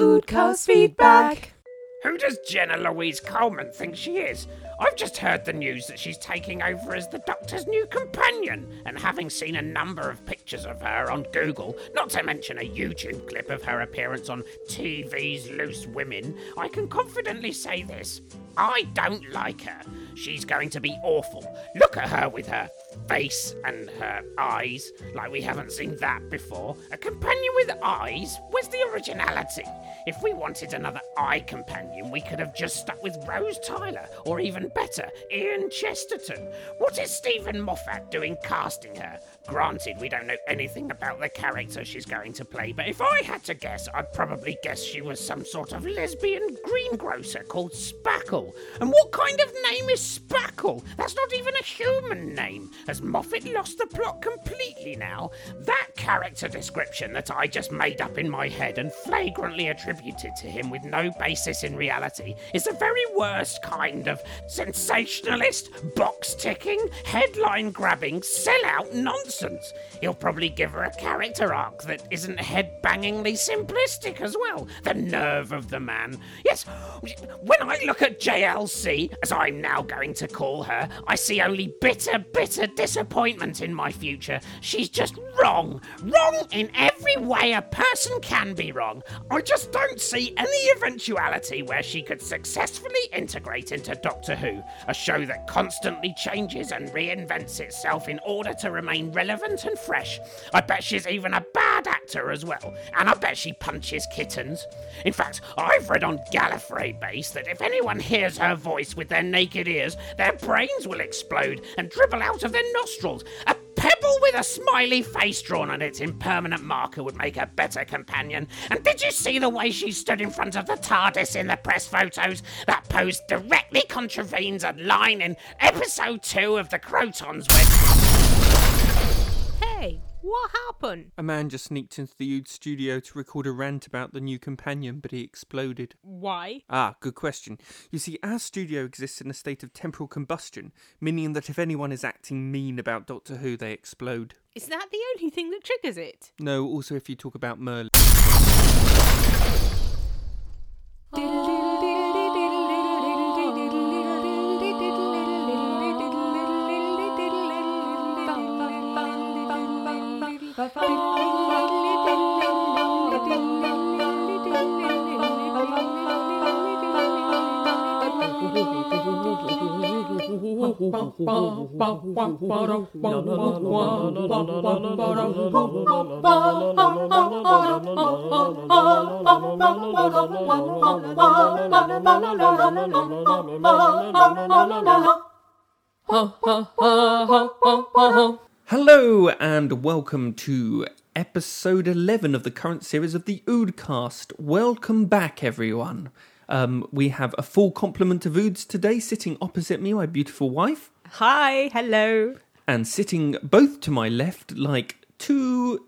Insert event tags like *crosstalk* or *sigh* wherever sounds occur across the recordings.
Feedback. Who does Jenna Louise Coleman think she is? I've just heard the news that she's taking over as the Doctor's new companion, and having seen a number of pictures of her on Google, not to mention a YouTube clip of her appearance on TV's Loose Women, I can confidently say this. I don't like her. She's going to be awful. Look at her with her face and her eyes, like we haven't seen that before. A companion with eyes? Where's the originality? If we wanted another eye companion, we could have just stuck with Rose Tyler, or even better, Ian Chesterton. What is Steven Moffat doing casting her? Granted, we don't know anything about the character she's going to play, but if I had to guess, I'd probably guess she was some sort of lesbian greengrocer called Spackle. And what kind of name is Spackle? That's not even a human name. Has Moffat lost the plot completely now? That character description that I just made up in my head and flagrantly attributed to him with no basis in reality is the very worst kind of sensationalist, box ticking, headline grabbing, sellout nonsense. He'll probably give her a character arc that isn't head bangingly simplistic as well. The nerve of the man. Yes, when I look at JLC, as I'm now going to call her, I see only bitter, bitter disappointment in my future. She's just wrong. Wrong in every way a person can be wrong. I just don't see any eventuality where she could successfully integrate into Doctor Who, a show that constantly changes and reinvents itself in order to remain relevant and fresh. I bet she's even a bad actor as well, and I bet she punches kittens. In fact, I've read on Gallifrey base that if anyone hears her voice with their naked ears, their brains will explode and dribble out of their nostrils. A pebble with a smiley face drawn on its impermanent marker would make a better companion. And did you see the way she stood in front of the TARDIS in the press photos? That pose directly contravenes a line in episode 2 of The Krotons where. Hey, what happened? A man just sneaked into the Ood studio to record a rant about the new companion, but he exploded. Why? Ah, good question. You see, our studio exists in a state of temporal combustion, meaning that if anyone is acting mean about Doctor Who, they explode. Is that the only thing that triggers it? No, also if you talk about Merlin. Hello and welcome to episode 11 of the current series of the Oodcast. Welcome back, everyone. Um, we have a full complement of Oods today. Sitting opposite me, my beautiful wife, Hi, hello. and sitting both to my left, like two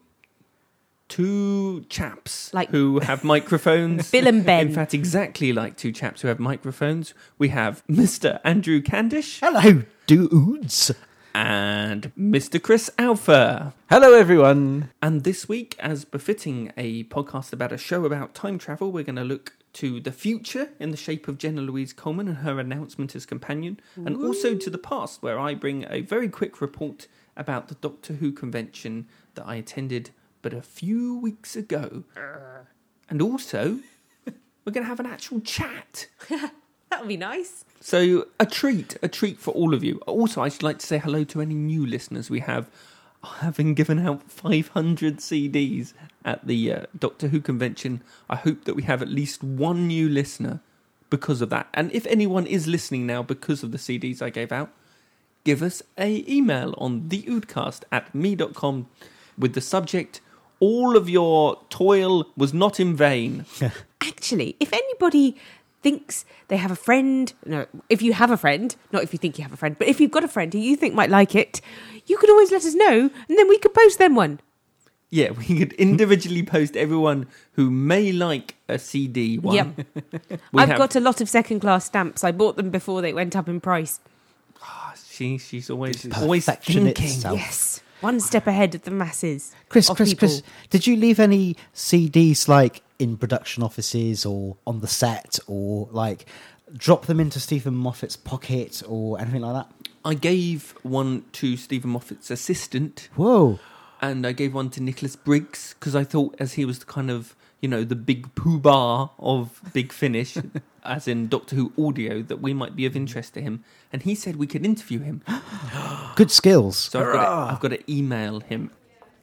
two chaps Like- who have *laughs* microphones. Bill and Ben. In fact, exactly like two chaps who have microphones. We have Mr. Andrew Candish Hello, dudes. and Mr. Chris Alpha. Hello, everyone. And this week, as befitting a podcast about a show about time travel, we're going to look to the future in the shape of Jenna Louise Coleman and her announcement as companion, and also to the past, where I bring a very quick report about the Doctor Who convention that I attended but a few weeks ago. And also, we're going to have an actual chat. *laughs* That would be nice. So a treat, a treat for all of you. Also, I should like to say hello to any new listeners we have. Having given out 500 CDs at the uh, Doctor Who convention, I hope that we have at least one new listener because of that. And if anyone is listening now because of the CDs I gave out, give us a email on theoodcast at me.com with the subject all of your toil was not in vain *laughs* Actually, if anybody thinks they have a friend, no, if you have a friend, not if you think you have a friend, but if you've got a friend who you think might like it, you could always let us know and then we could post them one. Yeah, we could individually post everyone who may like a CD one. Yep. *laughs* I've have- got a lot of second class stamps. I bought them before they went up in price. Ah, she, she's always This is always thinking. itself. Yes. One step ahead of the masses. Chris, of Chris, people. Chris, did you leave any CDs like in production offices or on the set or like drop them into Steven Moffat's pocket or anything like that? I gave one to Steven Moffat's assistant, Whoa. and I gave one to Nicholas Briggs because I thought, as he was the kind of you know the big poobah of Big Finish, *laughs* as in Doctor Who audio, that we might be of interest to him. And he said we could interview him. Good skills. So I've got, to, I've got to email him.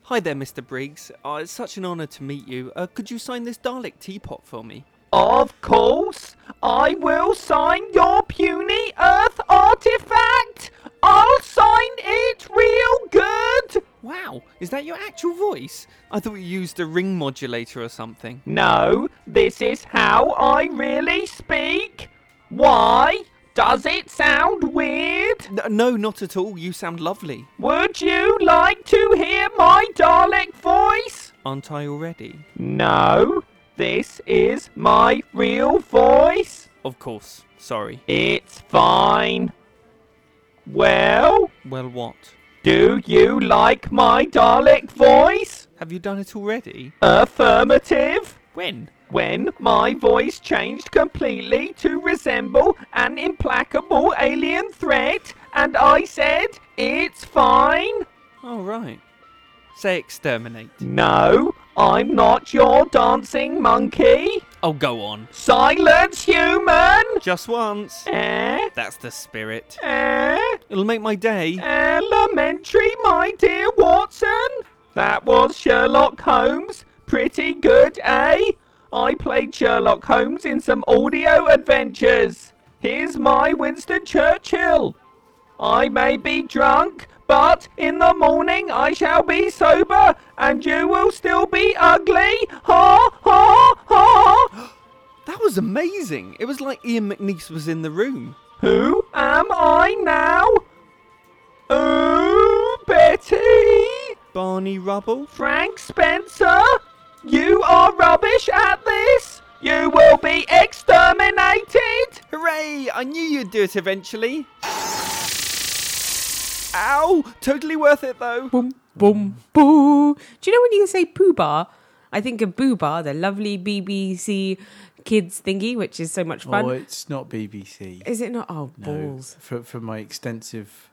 Hi there, Mr. Briggs. Uh, it's such an honour to meet you. Uh, could you sign this Dalek teapot for me? Of course, I will sign your puny Earth artifact. I'll sign it real good. Wow, is that your actual voice? I thought you used a ring modulator or something. No, this is how I really speak. Why? Does it sound weird? No, not at all. You sound lovely. Would you like to hear my Dalek voice? Aren't I already? No, this is my real voice. Of course. Sorry. It's fine. Well, Well, what? do you like my Dalek voice? Have you done it already? Affirmative. When? When my voice changed completely to resemble an implacable alien threat, and I said, it's fine. Oh, right. Say exterminate. No, I'm not your dancing monkey. Oh, go on. Silence, human! Just once. Eh? That's the spirit. Eh? It'll make my day. Elementary, my dear Watson. That was Sherlock Holmes. Pretty good, eh? I played Sherlock Holmes in some audio adventures. Here's my Winston Churchill. I may be drunk, but in the morning I shall be sober, and you will still be ugly. Ha ha ha! *gasps* That was amazing. It was like Ian McNeice was in the room. Who am I now? Oh, Betty! Barney Rubble. Frank Spencer, you are rubbish at this. You will be exterminated. Hooray! I knew you'd do it eventually. Ow! Totally worth it though. Boom, boom, boo. Do you know when you say poo bar? I think of Boohbah, the lovely BBC kids thingy, which is so much fun. Oh, it's not BBC. is it not? Oh, No, balls. For, for my extensive.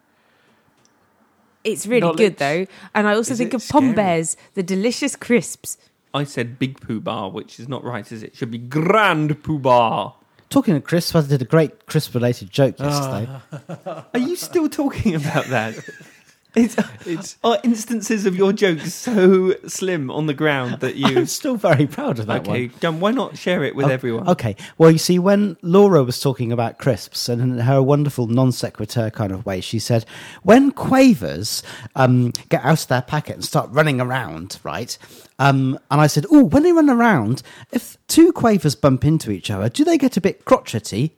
It's really Knowledge. good though. And I also Is think of Pom? Bears, the delicious crisps. I said big poo bar, which is not right, is it? Should be grand poo bar. Talking of crisps, I did a great crisp related joke ah. yesterday. Are you still talking about that? *laughs* It's, *laughs* It's *laughs* are instances of your jokes so slim on the ground that *laughs* you. I'm still very proud of that okay, one. Gun, why not share it with Oh, everyone? Okay. Well, you see, when Laura was talking about crisps and in her wonderful non sequitur kind of way, she said, when quavers um, get out of their packet and start running around, right? Um, and I said, oh, when they run around, if two quavers bump into each other, do they get a bit crotchety?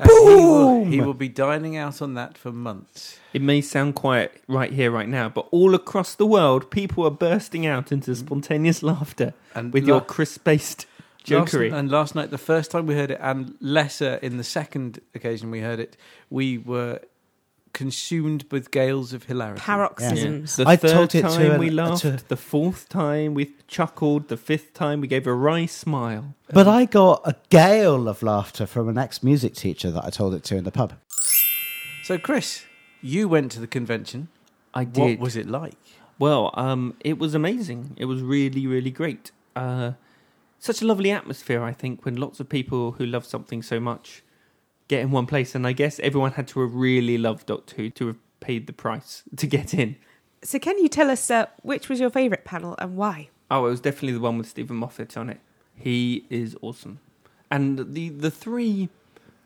Uh, he, will, he will be dining out on that for months. It may sound quiet right here, right now, but all across the world, people are bursting out into spontaneous laughter And with la- your crisp-based Last, jokery. and last night, the first time we heard it, and lesser in the second occasion we heard it, we were consumed with gales of hilarity. Paroxysms. The I third told it to time an- we laughed, to- the fourth time we chuckled, the fifth time we gave a wry smile. But I got a gale of laughter from an ex music teacher that I told it to in the pub. So, Chris, you went to the convention. I What did. was it like? Well, um, it was amazing. It was really, really great. Uh, such a lovely atmosphere, I think, when lots of people who love something so much get in one place. And I guess everyone had to have really loved Doctor Who to have paid the price *laughs* to get in. So, can you tell us uh, which was your favourite panel and why? Oh, it was definitely the one with Steven Moffat on it. He is awesome, and the the three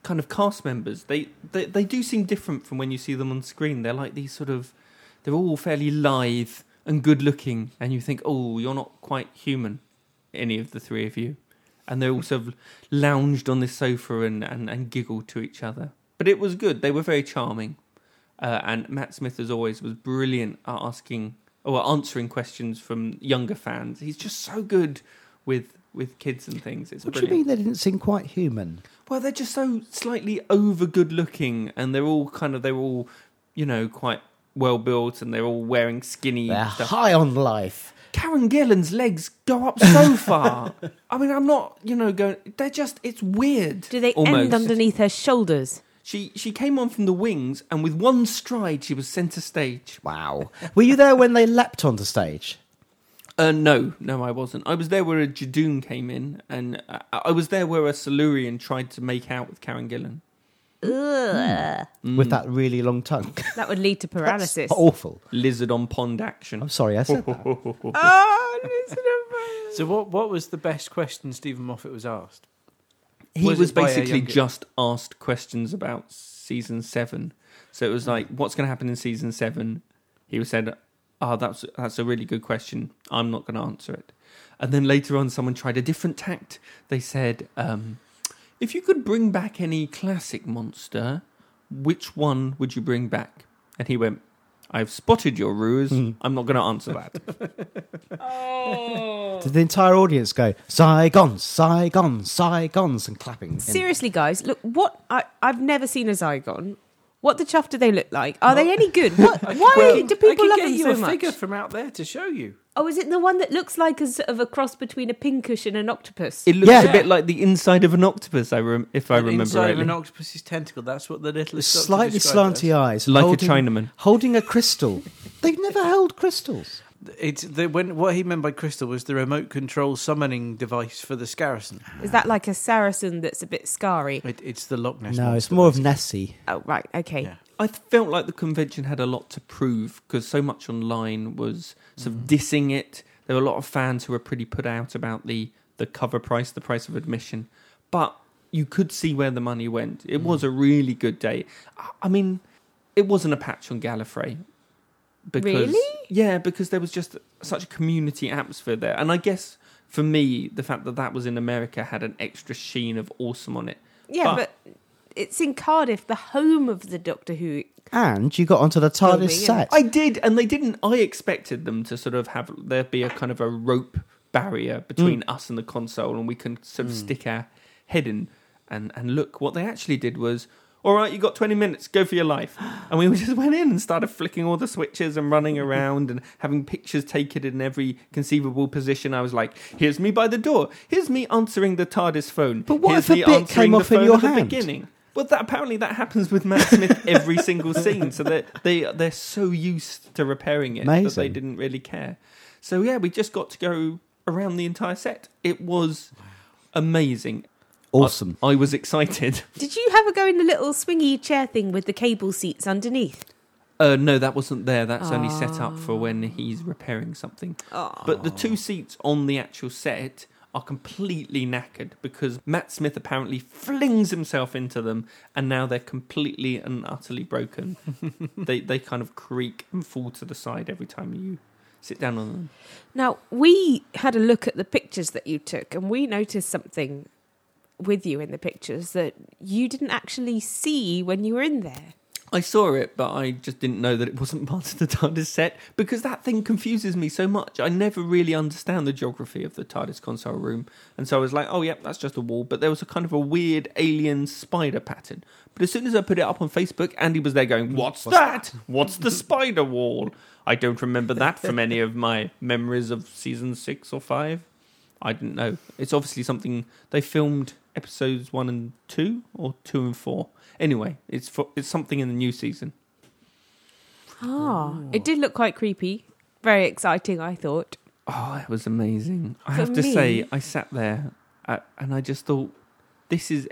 kind of cast members they, they they do seem different from when you see them on screen. They're like these sort of they're all fairly lithe and good looking, and you think, oh, you're not quite human, any of the three of you. And they all sort of lounged on this sofa and, and, and giggled to each other. But it was good. They were very charming. Uh, and Matt Smith, as always, was brilliant at asking or answering questions from younger fans. He's just so good with with kids and things. It's What do you brilliant. mean they didn't seem quite human? Well, they're just so slightly over good looking, and they're all kind of they're all you know quite well built, and they're all wearing skinny They're stuff. high on life. Karen Gillan's legs go up so *laughs* far. I mean, I'm not, you know, going. They're just. It's weird. Do they almost. end underneath her shoulders? She she came on from the wings, and with one stride, she was centre stage. Wow. Were you there when they leapt onto stage? Uh, no, no, I wasn't. I was there where a Judoon came in, and uh, I was there where a Silurian tried to make out with Karen Gillan. Ugh. With that really long tongue. *laughs* That would lead to paralysis. Awful. Lizard on pond action. I'm sorry, I said that. *laughs* Oh, listen to So what what was the best question Steven Moffat was asked? he Was was, it by a basically younger- just asked questions about season seven. So it was like, what's going to happen in season seven? He was said, "Oh, that's that's a really good question. I'm not going to answer it." And then later on, someone tried a different tact. They said, um, "If you could bring back any classic monster, which one would you bring back?" And he went, "I've spotted your ruse. Hmm. I'm not going to answer that." *laughs* oh. Did the entire audience go, Zygons, Zygons, Zygons, and clapping? in- Seriously, guys, look what I, I've never seen a Zygon. What the chuff do they look like? Are they any good? *laughs* What? Why Well, do people I love get them you so a much? figure from out there to show you. Oh, is it the one that looks like a sort of a cross between a pinkish and an octopus? It looks Yeah. a bit like the inside of an octopus. I rem- if I The remember inside rightly. of an octopus's tentacle. That's what the little Slightly slanty it eyes. Like a Chinaman. Holding a crystal. They've never held crystals. As. It's the, when what he meant by crystal was the remote control summoning device for the Skarasen. Is that like a Saracen that's a bit scary? It, it's the Loch Ness. No, it's more of. Nessie. Oh, right. Okay. Yeah. I felt like the convention had a lot to prove because so much online was sort of mm. dissing it. There were a lot of fans who were pretty put out about the the cover price, the price of admission, but you could see where the money went. It mm. was a really good day. I- I mean, it wasn't a patch on Gallifrey. Because, Really? Yeah, because there was just such a community atmosphere there, and I guess for me, the fact that that was in America had an extra sheen of awesome on it. Yeah, But- but, it's in Cardiff, the home of the Doctor Who. And you got onto the TARDIS yeah. set. I did, and they didn't. I expected them to sort of have there be a kind of a rope barrier between mm. us and the console, and we can sort of mm. stick our head in and and look. What they actually did was, all right, you got twenty minutes, go for your life, and we *laughs* just went in and started flicking all the switches and running around and having pictures taken in every conceivable position. I was like, here's me by the door, here's me answering the TARDIS phone, But what here's if a bit came off in your hand? beginning. Well, that apparently that happens with Matt Smith every single scene. So they they they're so used to repairing it that they didn't really care. So yeah, we just got to go around the entire set. It was amazing. Awesome. I, I was excited. *laughs* Did you have a go in the little swingy chair thing with the cable seats underneath? Uh, no, that wasn't there. That's only set up for when he's repairing something. But the two seats on the actual set are completely knackered because Matt Smith apparently flings himself into them, and now they're completely and utterly broken. *laughs* they they kind of creak and fall to the side every time you sit down on them. Now, we had a look at the pictures that you took, and we noticed something with you in the pictures that you didn't actually see when you were in there. I saw it, but I just didn't know that it wasn't *laughs* part of the TARDIS set because that thing confuses me so much. I never really understand the geography of the TARDIS console room, and so I was like, "Oh, yep, that's just a wall." But there was a kind of a weird alien spider pattern. But as soon as I put it up on Facebook, Andy was there going, "What's, that? What's the spider wall?" I don't remember that from any of my memories of season six or five. I didn't know. It's obviously something they filmed episodes one and two, or two and four. Anyway, it's for, it's something in the new season. Ah, it did look quite creepy. Very exciting, I thought. Oh, it was amazing. I For have to me- say, I sat there uh, and I just thought, this is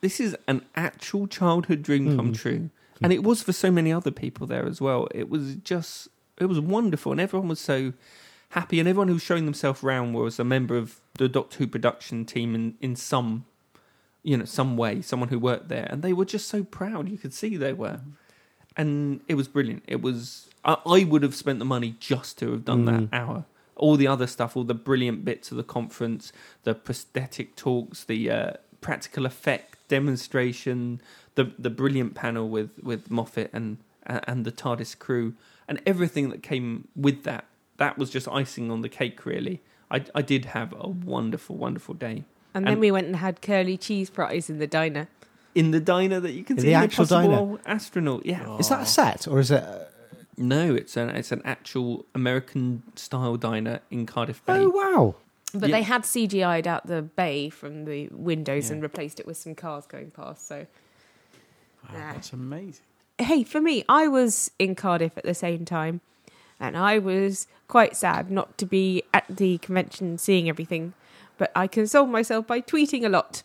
this is an actual childhood dream come true, and it was for so many other people there as well. It was just, it was wonderful, and everyone was so happy, and everyone who was showing themselves around was a member of the Doctor Who production team in in some, you know, some way, someone who worked there, and they were just so proud. You could see they were, and it was brilliant. It was. I, I would have spent the money just to have done that hour. All the other stuff, all the brilliant bits of the conference, the prosthetic talks, the uh, practical effect demonstration, the the brilliant panel with with Moffat and and the TARDIS crew, and everything that came with that. That was just icing on the cake, really. I, I did have a wonderful, wonderful day And then we went and had curly cheese fries in the diner. in the diner that you can In see the actual Impossible diner? Astronaut. Yeah, Is that a set or is it? uh, No, it's an it's an actual American style diner in Cardiff Bay. Oh wow! But Yeah. they had CGI'd out the bay from the windows Yeah. and replaced it with some cars going past. So, Wow, Nah. that's amazing. hey, for me, I was in Cardiff at the same time, and I was quite sad not to be at the convention seeing everything. But I consoled myself by tweeting a lot.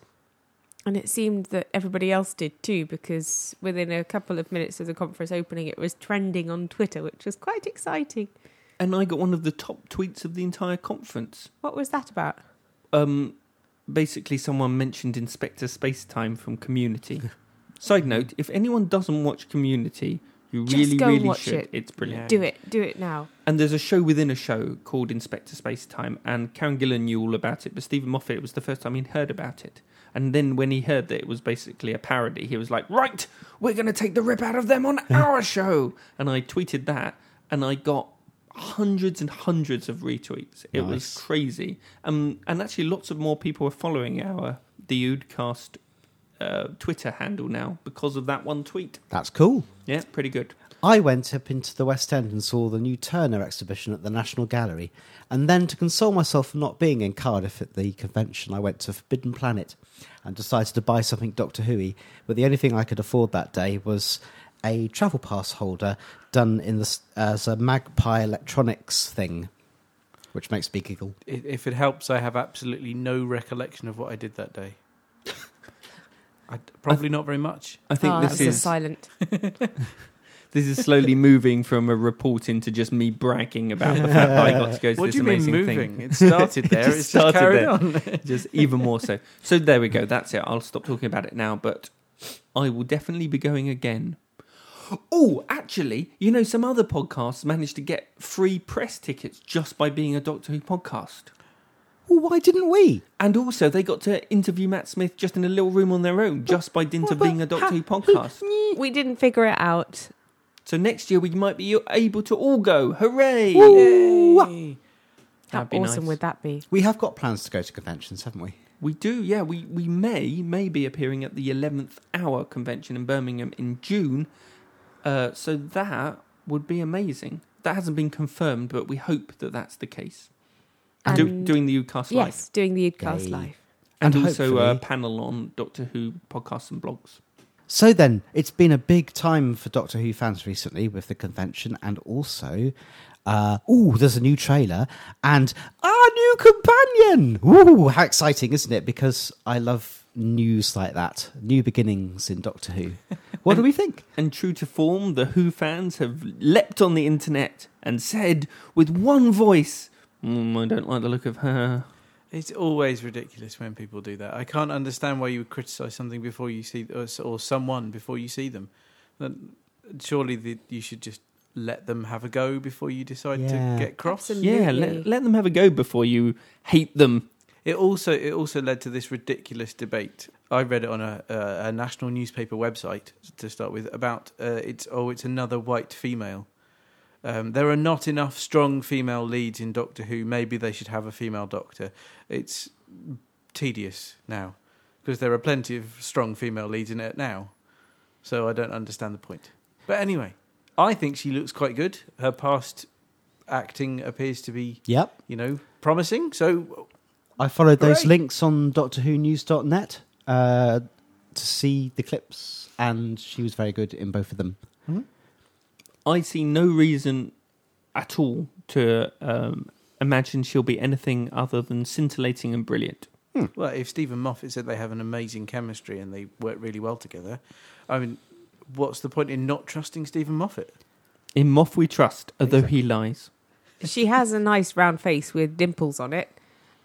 And it seemed that everybody else did too, because within a couple of minutes of the conference opening, it was trending on Twitter, which was quite exciting. And I got one of the top tweets of the entire conference. What was that about? Um, basically, someone mentioned Inspector Spacetime from Community. *laughs* Side note: If anyone doesn't watch Community, you Just really, go really watch should. it. It's brilliant. Yeah. Do it, do it now. And there's a show within a show called Inspector Spacetime, and Karen Gillan knew all about it, but Steven Moffat, it was the first time he'd heard about it. And then when he heard that it was basically a parody, he was like, Right, we're going to take the rip out of them on *laughs* our show. And I tweeted that, and I got hundreds and hundreds of retweets. It was crazy. Um, and actually, lots of more people were following our The Oodcast uh, Twitter handle now because of that one tweet. That's cool. Yeah, pretty good. I went up into the West End and saw the new Turner exhibition at the National Gallery. And then, to console myself for not being in Cardiff at the convention, I went to Forbidden Planet and decided to buy something Doctor Who. But the only thing I could afford that day was a travel pass holder done in the, as a Magpie Electronics thing, which makes me giggle. If it helps, I have absolutely no recollection of what I did that day. I, probably not very much. I think oh, this a is silent. *laughs* This is slowly moving from a report into just me bragging about the fact that I got to go to What this do you mean amazing moving? thing. It started *laughs* there. just it's just started carried there. on. *laughs* Just even more so. So there we go. That's it. I'll stop talking about it now, but I will definitely be going again. Oh, actually, you know, some other podcasts managed to get free press tickets just by being a Doctor Who podcast. Well, why didn't we? And also, they got to interview Matt Smith just in a little room on their own, just by dint of being a Doctor Who podcast. We didn't figure it out. So next year we might be able to all go. Hooray! Yay. How That'd be awesome nice. would that be? We have got plans to go to conventions, haven't we? We do, yeah. We we may may be appearing at the eleventh hour convention in Birmingham in June. Uh, so that would be amazing. That hasn't been confirmed, but we hope that that's the case. Do, And- doing the Oodcast live, Yes, doing the Oodcast Yay. live. and, And also a panel on Doctor Who podcasts and blogs. So then, it's been a big time for Doctor Who fans recently with the convention, and also, uh, ooh, there's a new trailer and our new companion. Ooh, how exciting, isn't it? Because I love news like that, new beginnings in Doctor Who. *laughs* What do we think? And true to form, the Who fans have leapt on the internet and said with one voice, mm, "I don't like the look of her." It's always ridiculous when people do that. I can't understand why you would criticise something before you see or, or someone before you see them. Then Surely the, you should just let them have a go before you decide Yeah. to get cross. Absolutely. Yeah, let, let them have a go before you hate them. It also it also led to this ridiculous debate. I read it on a, a, a national newspaper website to start with about uh, it's oh it's another white female. Um, there are not enough strong female leads in Doctor Who. Maybe they should have a female Doctor. It's tedious now because there are plenty of strong female leads in it now. So I don't understand the point. But anyway, I think she looks quite good. Her past acting appears to be Yep. you know promising. So I followed those links on DoctorWhoNews.net uh, to see the clips, and she was very good in both of them. I see no reason at all to um, imagine she'll be anything other than scintillating and brilliant. Well, if Steven Moffat said they have an amazing chemistry and they work really well together, I mean, what's the point in not trusting Steven Moffat? In Moff we trust, although he lies. She has a nice round face with dimples on it,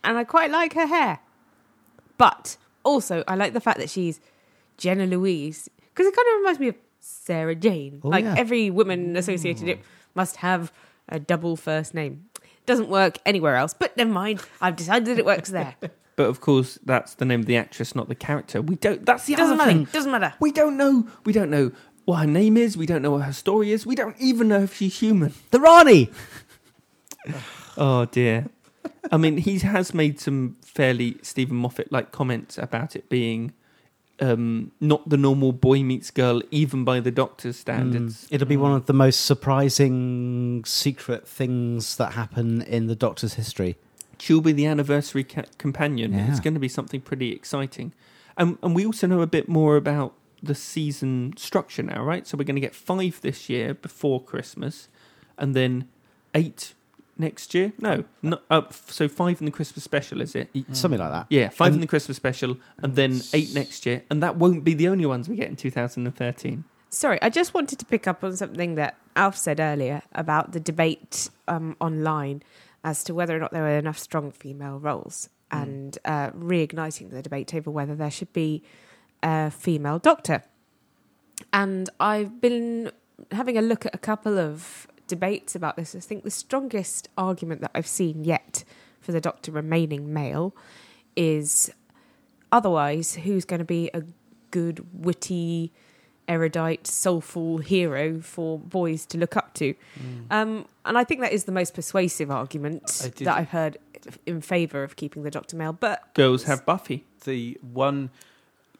and I quite like her hair. But also, I like the fact that she's Jenna Louise because it kind of reminds me of Sarah Jane. Oh, like yeah. every woman associated it must have a double first name. Doesn't work anywhere else, but never mind. I've decided that it works there. *laughs* But of course, that's the name of the actress, not the character. We don't. That's the Doesn't other matter. thing. Doesn't matter. We don't know. We don't know what her name is. We don't know what her story is. We don't even know if she's human. The Rani! *laughs* Oh dear. I mean, he has made some fairly Steven Moffat like comments about it being um, not the normal boy meets girl, even by the Doctor's standards. Mm. It'll be one of the most surprising secret things that happen in the Doctor's history. She'll be the anniversary ca- companion. Yeah. It's going to be something pretty exciting. And, and we also know a bit more about the season structure now, right? So we're going to get five this year before Christmas, and then eight next year. No, no uh, so five in the Christmas special, is it? Something like that. Yeah, five in the Christmas special, and then eight next year, and that won't be the only ones we get in 2013. Sorry, I just wanted to pick up on something that Alf said earlier about the debate um, online as to whether or not there were enough strong female roles and uh, reigniting the debate over whether there should be a female doctor. And I've been having a look at a couple of debates about this. I think the strongest argument that I've seen yet for the doctor remaining male is otherwise who's going to be a good, witty, erudite, soulful hero for boys to look up to. Um, and I think that is the most persuasive argument that I've heard in favour of keeping the Doctor male. But Girls have Buffy. The one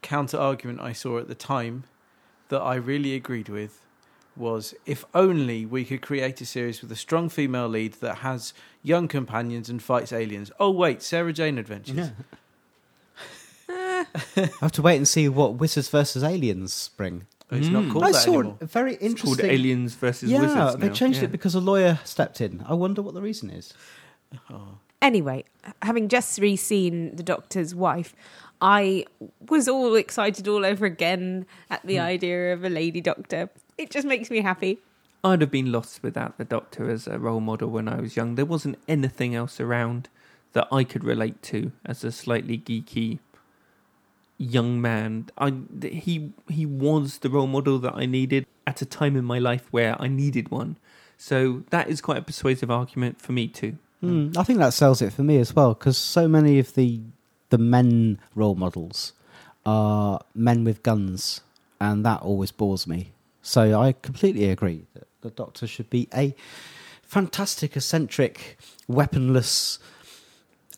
counter argument I saw at the time that I really agreed with was if only we could create a series with a strong female lead that has young companions and fights aliens. Oh wait, Sarah Jane Adventures. *laughs* I have to wait and see what Wizards versus Aliens bring. It's Mm. not called I that saw anymore. a very It's called interesting. Aliens versus yeah, Wizards. they now. changed Yeah. it because a lawyer stepped in. I wonder what the reason is. Oh. anyway, having just re-seen the Doctor's wife, I was all excited all over again at the idea of a lady doctor. It just makes me happy. I'd have been lost without the Doctor as a role model when I was young. There wasn't anything else around that I could relate to as a slightly geeky young man. I he he was the role model that I needed at a time in my life where I needed one. So that is quite a persuasive argument for me too. Mm, I think that sells it for me as well because so many of the the men role models are men with guns, and that always bores me. So I completely agree that the Doctor should be a fantastic, eccentric, weaponless,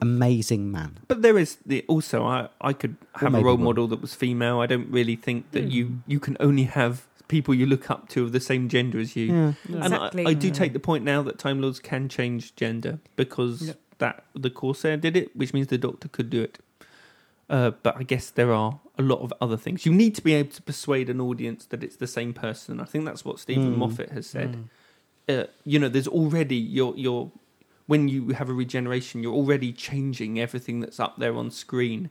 amazing man. But there is the also I I could have a role one. model that was female. I don't really think that Mm. you you can only have people you look up to of the same gender as you. Yeah. Exactly. And I, I do take the point now that Time Lords can change gender because Yep. that the Corsair did it, which means the Doctor could do it. Uh, but I guess there are a lot of other things. You need to be able to persuade an audience that it's the same person. I think that's what Steven Mm. Moffat has said. Mm. Uh, you know, there's already your your when you have a regeneration, you're already changing everything that's up there on screen.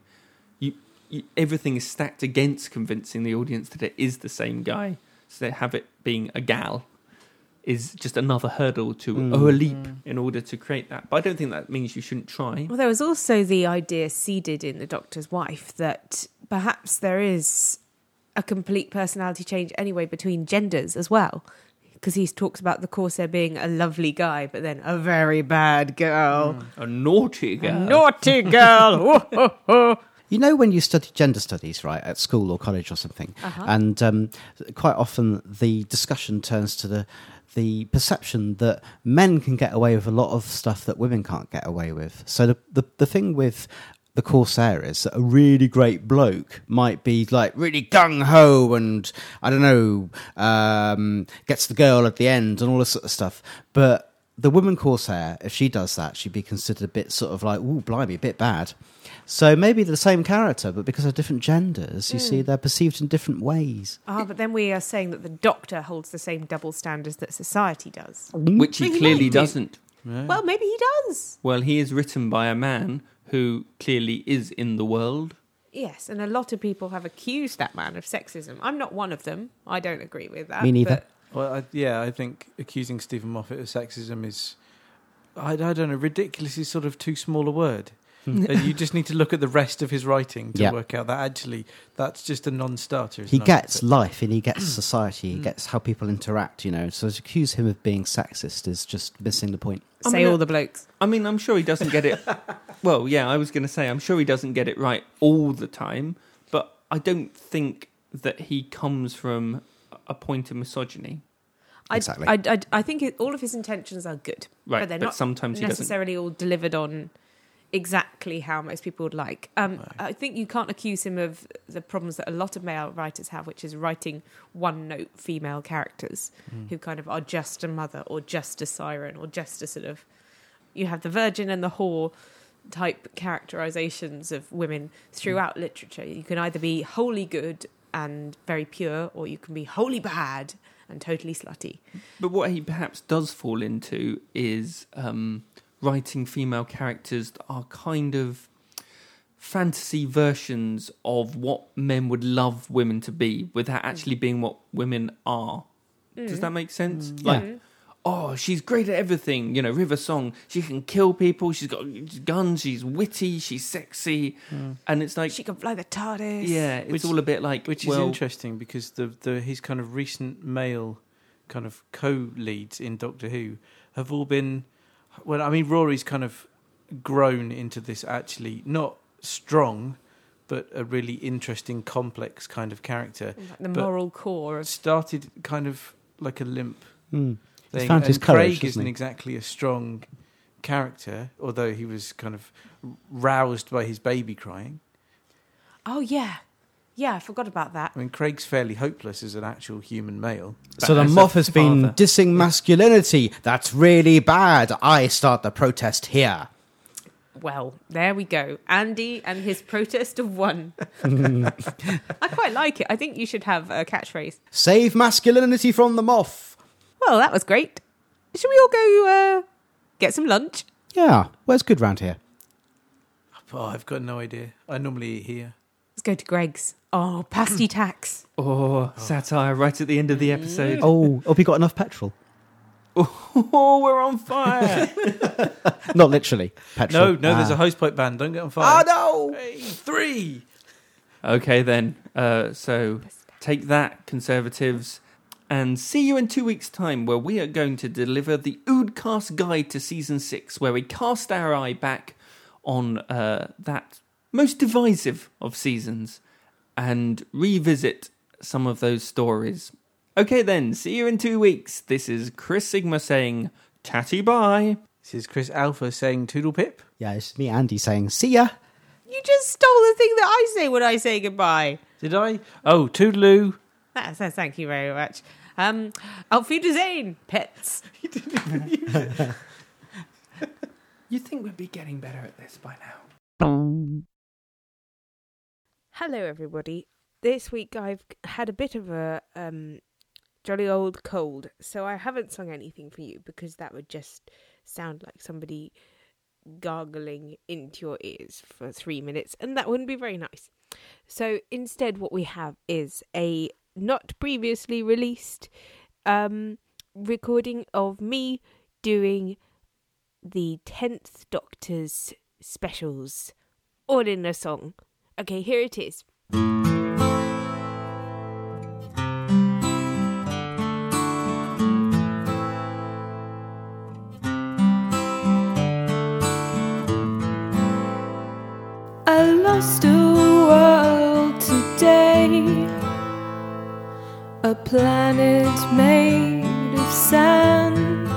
You, you everything is stacked against convincing the audience that it is the same guy. So they have it being a gal is just another hurdle to Mm. or a leap Mm. in order to create that. But I don't think that means you shouldn't try. Well, there was also the idea seeded in the Doctor's wife that perhaps there is a complete personality change anyway between genders as well. Because he talks about the Corsair being a lovely guy, but then a very bad girl. A naughty girl. A girl. naughty girl. Oh, oh, oh. You know, when you study gender studies, right, at school or college or something, Uh-huh. and um, quite often the discussion turns to the the perception that men can get away with a lot of stuff that women can't get away with. So the the, the thing with the Corsair is that a really great bloke might be like really gung ho and I don't know, um, gets the girl at the end and all this sort of stuff. But the woman Corsair, if she does that, she'd be considered a bit sort of like, ooh, blimey, a bit bad. So maybe the same character, but because of different genders, you see, they're perceived in different ways. Ah, but then we are saying that the Doctor holds the same double standards that society does. Which he He clearly might doesn't. Yeah. Well, maybe he does. Well, he is written by a man who clearly is in the world. Yes, and a lot of people have accused that man of sexism. I'm not one of them. I don't agree with that. Me neither. but- Well, I, yeah, I think accusing Steven Moffat of sexism is, I, I don't know, ridiculous is sort of too small a word. *laughs* and you just need to look at the rest of his writing to Yeah. work out that actually that's just a non-starter. isn't He it? gets life and he gets *clears throat* society, he mm. gets how people interact, you know. So to accuse him of being sexist is just missing the point. I say mean, all the blokes. I mean, I'm sure he doesn't get it. *laughs* well, yeah, I was going to say, I'm sure he doesn't get it right all the time, but I don't think that he comes from a point of misogyny. I, Exactly. I, I, I think it, all of his intentions are good, Right, but they're but not sometimes he doesn't. necessarily all delivered on exactly how most people would like. Um, I think you can't accuse him of the problems that a lot of male writers have, which is writing one note female characters who kind of are just a mother or just a siren or just a sort of. You have the virgin and the whore type characterizations of women throughout literature. You can either be wholly good and very pure, or you can be wholly bad and totally slutty. But what he perhaps does fall into is um, writing female characters that are kind of fantasy versions of what men would love women to be without mm. actually being what women are. Does that mm. make sense? Mm. Like, oh, she's great at everything. You know, River Song, she can kill people, she's got guns, she's witty, she's sexy. And it's like, She can fly the TARDIS. yeah, it's Which- all a bit like, Which is interesting because the, the his kind of recent male kind of co-leads in Doctor Who have all been well I mean Rory's kind of grown into this actually not strong but a really interesting complex kind of character Like the moral core of started kind of like a limp Mm. He's thing found his courage, Craig hasn't isn't he? exactly a strong character although he was kind of roused by his baby crying Oh yeah, yeah. I forgot about that. I mean Craig's fairly hopeless as an actual human male So the Moff has been father. dissing masculinity. That's really bad. I start the protest here. Well, there we go. Andy and his *laughs* protest of one. *laughs* I quite like it. I think you should have a catchphrase. Save masculinity from the Moff. Well, that was great. Should we all go uh, get some lunch? Yeah, where's good round here? Oh, I've got no idea. I normally eat here. Let's go to Greggs. Oh, pasty tax. *clears throat* oh, satire right at the end of the episode. Oh, have we got enough petrol? *laughs* Oh, we're on fire. *laughs* Not literally petrol. No, no, there's a Ah. hosepipe ban. Don't get on fire. Oh no! Hey, three. Okay, then. Uh, so take that, Conservatives, and see you in two weeks' time, where we are going to deliver the Oodcast Guide to Season 6, where we cast our eye back on uh, that most divisive of seasons and revisit some of those stories. Okay, then. See you in two weeks. This is Chris Sigma saying, tatty bye. This is Chris Alpha saying Toodle Pip. Yeah, it's me, Andy, saying see ya. You just stole the thing that I say when I say goodbye. Did I? Oh, Toodaloo. That says thank you very much. Um, Auf Wiedersehen, pets. *laughs* *laughs* You think we'd be getting better at this by now? *laughs* Hello, everybody. This week I've had a bit of a um, jolly old cold, so I haven't sung anything for you because that would just sound like somebody gargling into your ears for three minutes, and that wouldn't be very nice. So instead, what we have is a not previously released um, recording of me doing the 10th Doctor's specials all in a song. Okay, here it is. I lost a world today, a planet made of sand,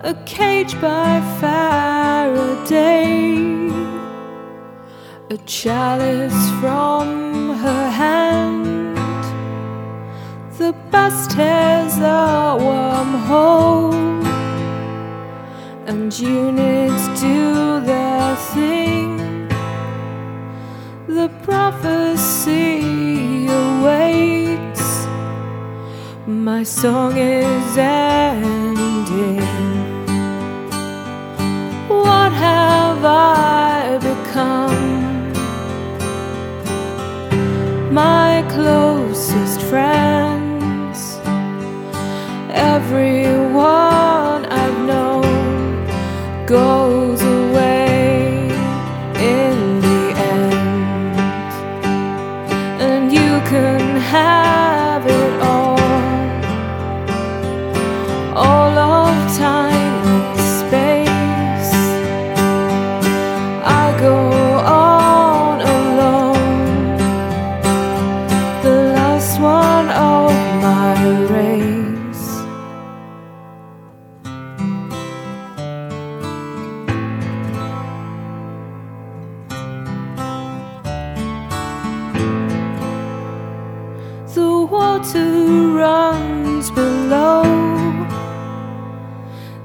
a cage by Faraday, chalice from her hand. The bus tears a wormhole and units do their thing. The prophecy awaits. My song is ending. What have I My closest friends, everyone I've known goes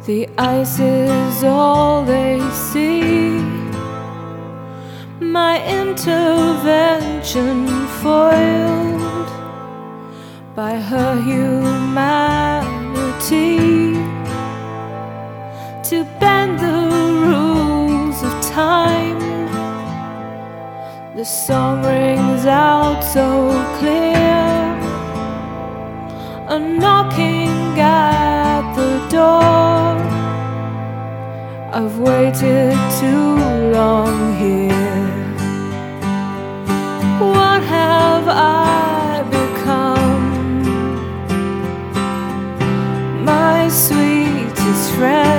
The ice is all they see. My intervention foiled by her humanity to bend the rules of time. The song rings out so clear, a knocking at the door. I've waited too long here. What have I become? My sweetest friends,